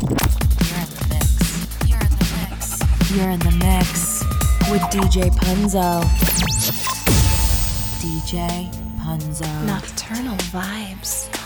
You're in the mix. You're in the mix You're in the mix with DJ Punzo. DJ Punzo. Nocturnal vibes.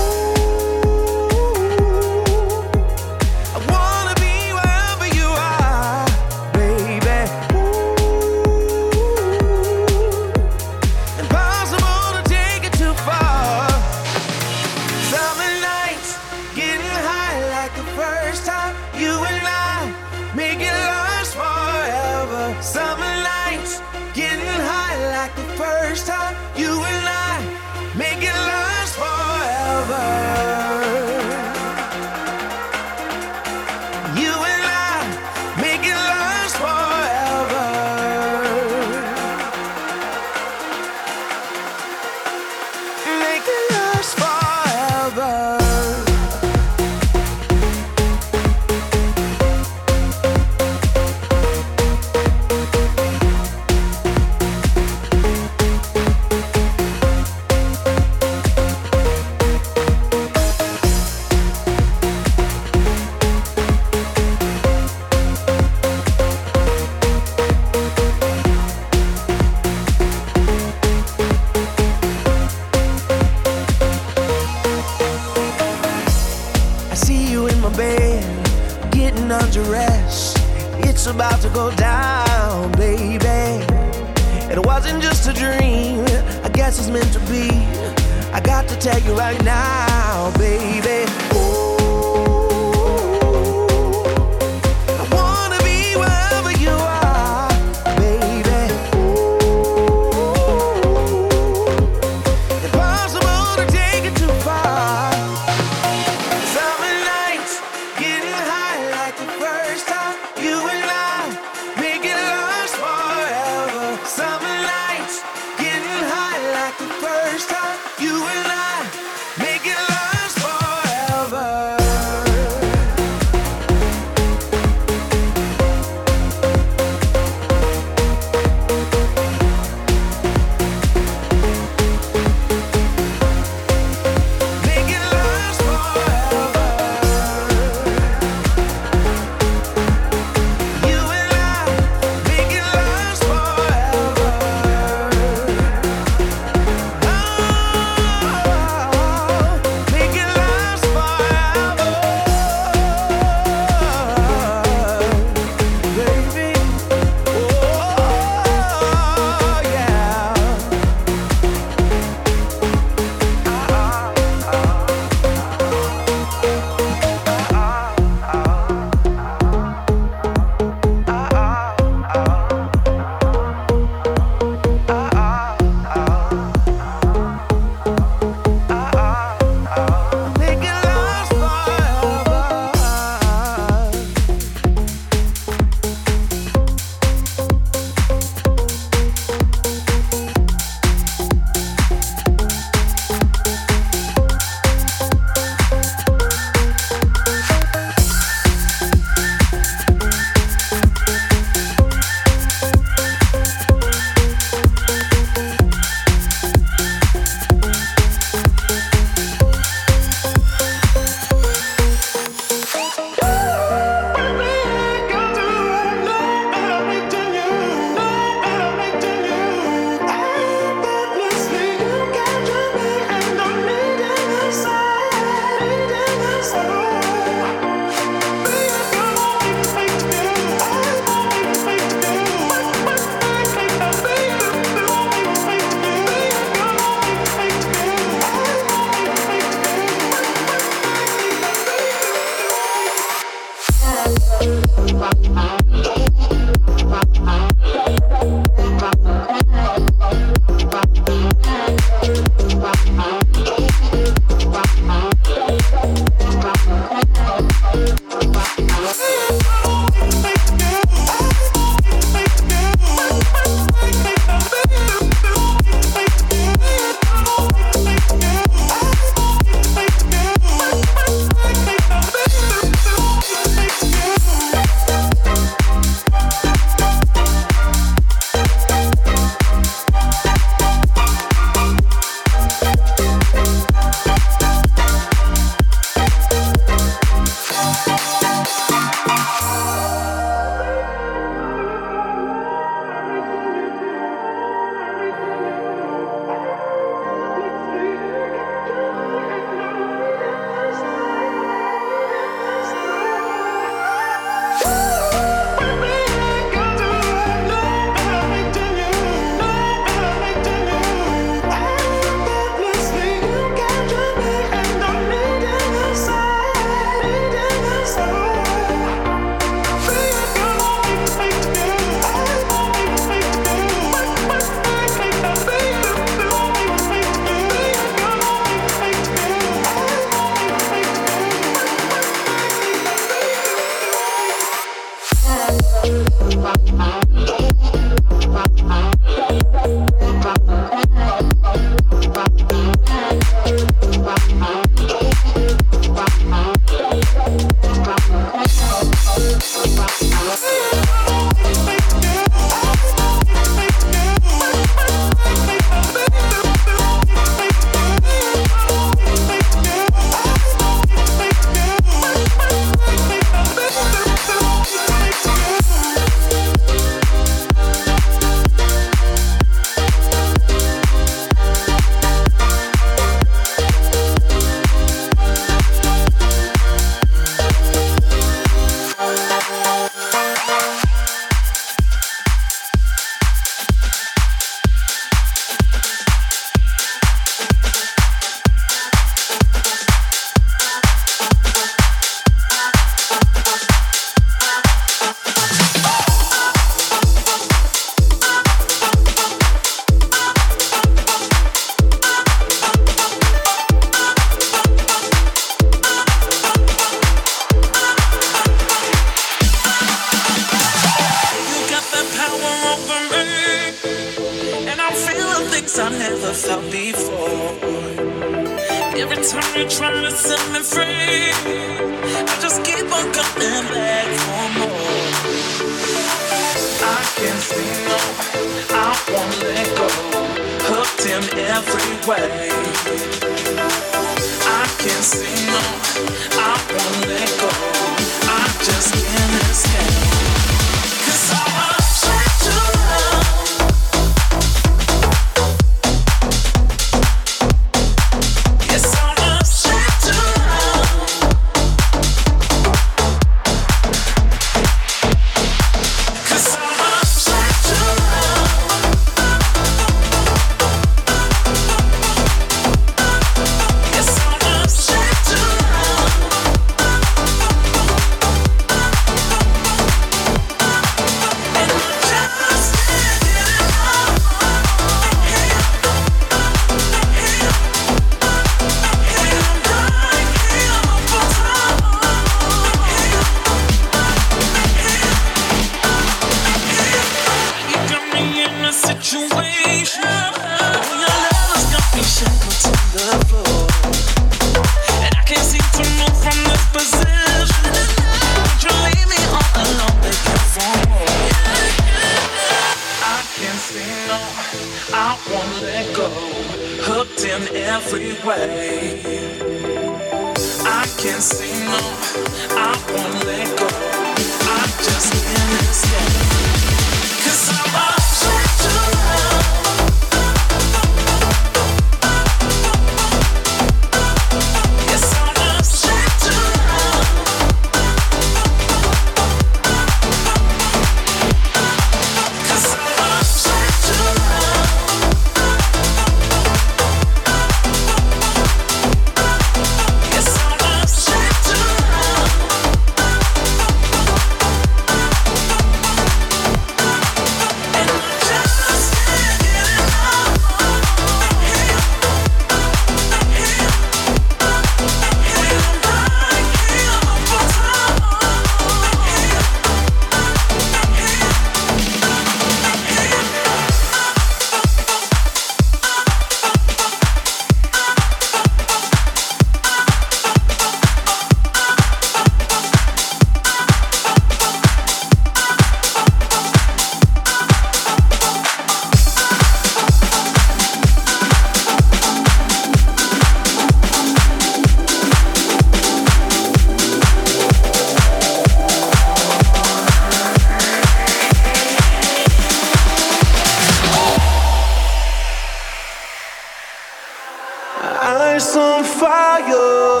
life's on fire.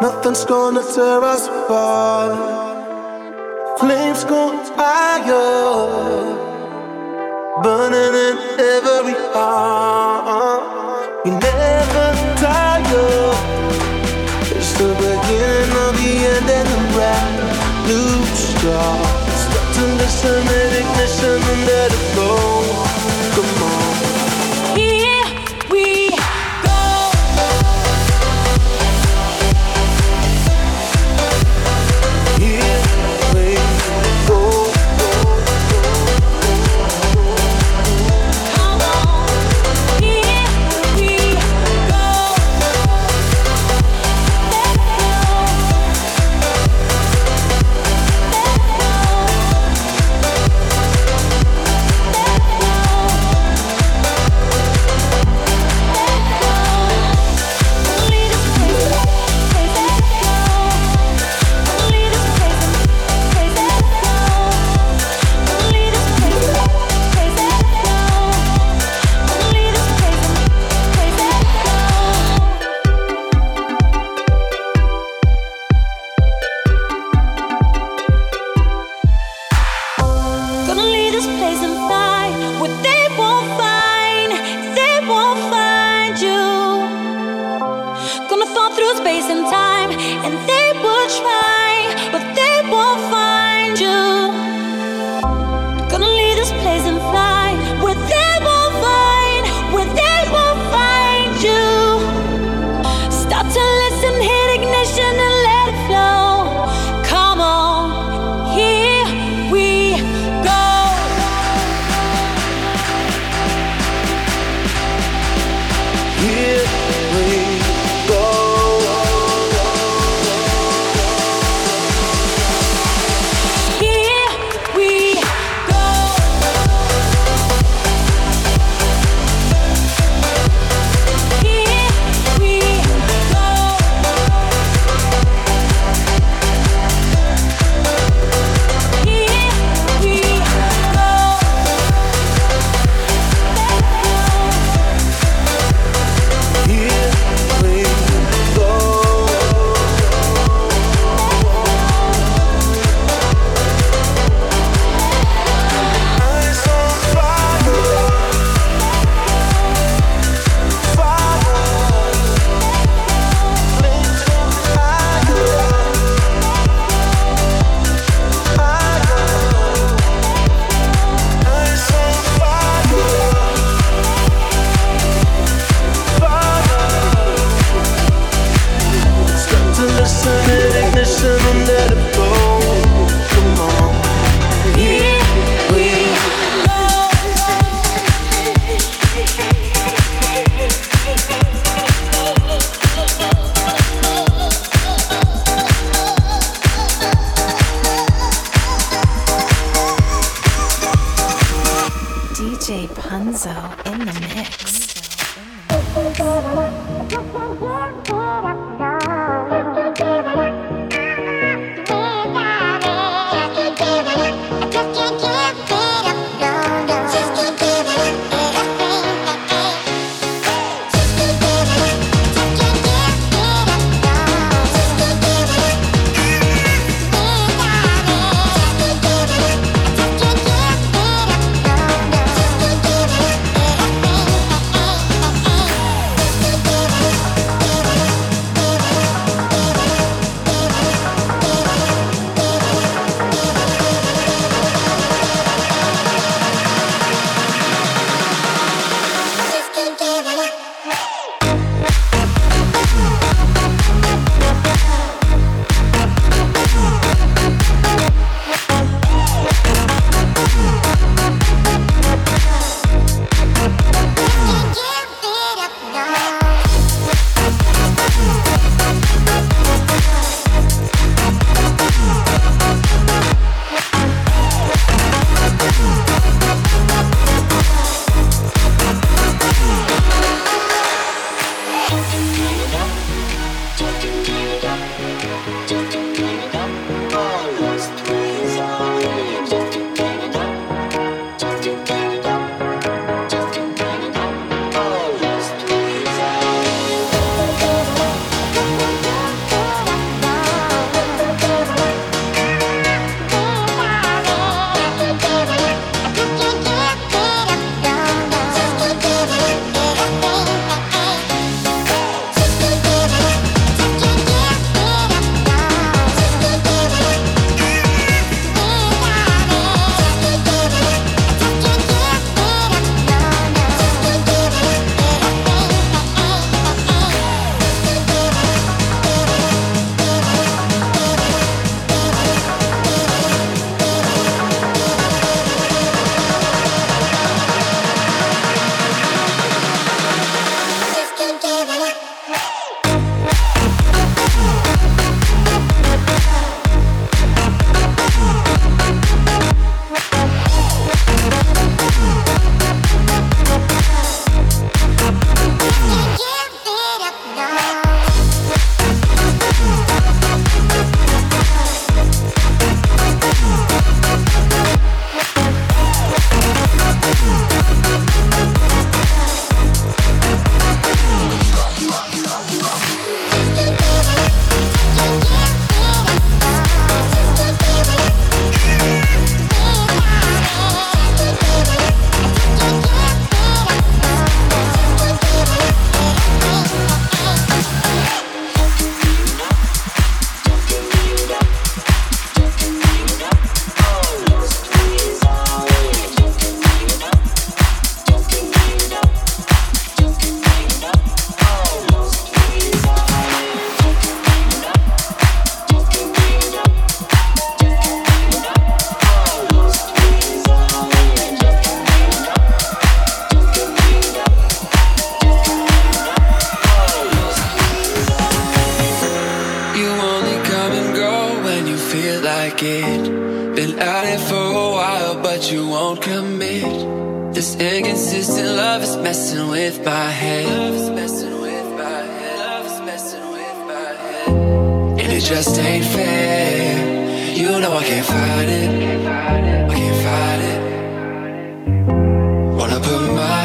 Nothing's gonna tear us apart. Flames go higher, burning in every heart. We never tire. It's the beginning of the end and a brand new start. Stuck to listen, sun ignition under the glow. But you won't commit. This inconsistent love is messing with my head. Love is messing with my head. And it just ain't fair. You know I can't fight it. I can't fight it. Wanna put my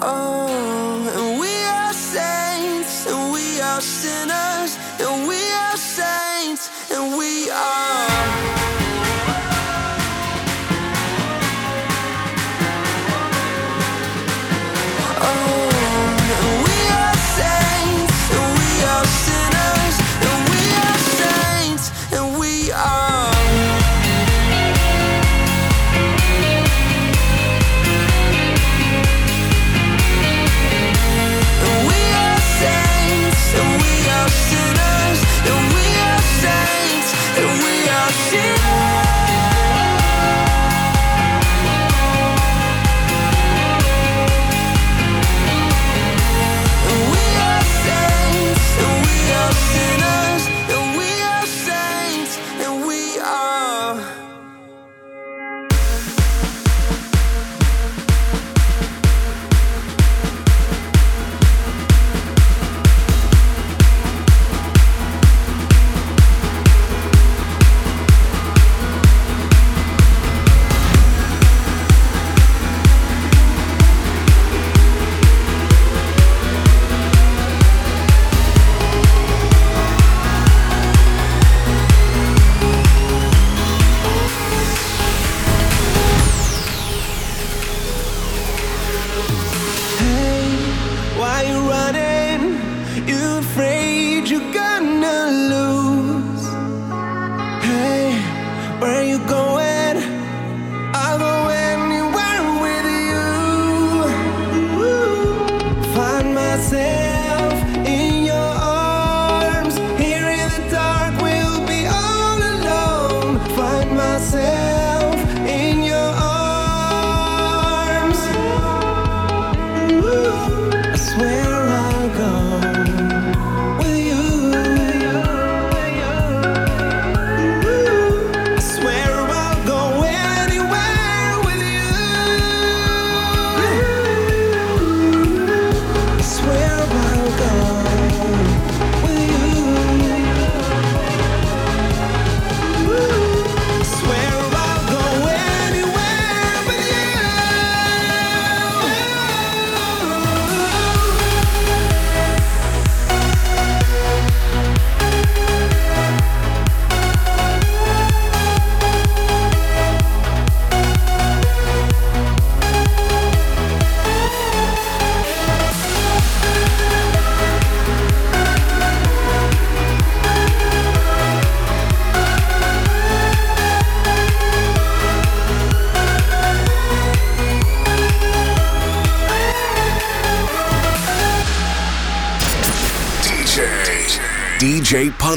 Oh.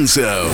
The